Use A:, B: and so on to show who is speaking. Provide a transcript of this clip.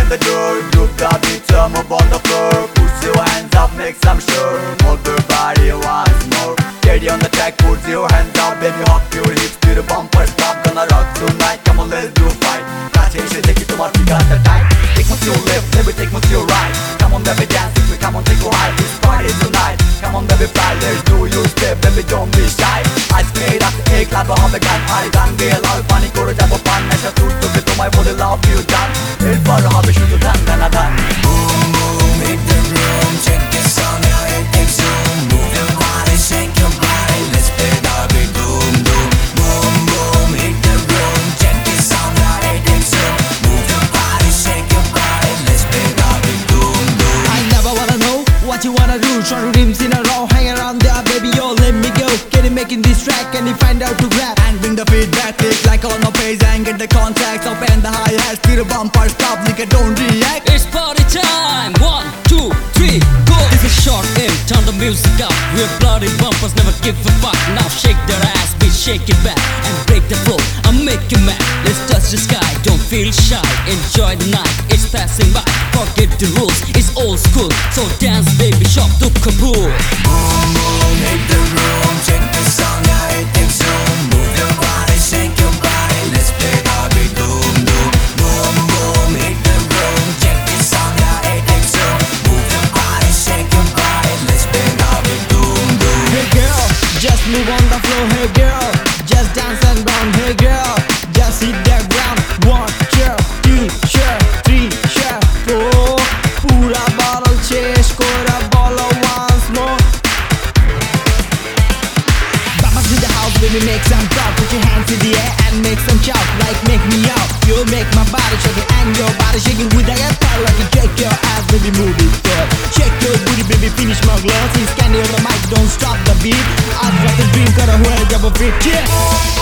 A: in the dirt You got the thumb move on the floor. Put your hands up, make some sure. Move your body once more. Steady on the track, put your hands up. Baby, hop your hips to the bumper stop Gonna rock tonight, come on, let's do fight.
B: Catch it, shake it, got the time Take control Doom
C: I never wanna know what you wanna do. To rims in a row, hang around there Baby, yo, let me go. Get it making this track? And you find out to grab? And bring the feedback, nigga, don't react
D: It's party time! One, two, three, go! It's a Short Em', turn the music up. We're bloody bumpers, never give a fuck. Now shake their ass, bitch, shake it back and break the floor. I'm making mad. Let's touch the sky, don't feel shy. Enjoy the night, it's passing by. Forget the rules, it's old school. So dance, baby, shop to Kabul.
B: move
C: on the floor Hey girl, just dance and round Hey girl, just hit the ground One, two, two, sure, three, sure, four পুরা বরল শেষ করে বলো once more Back to the house, baby, make some talk Put your hands Since candy on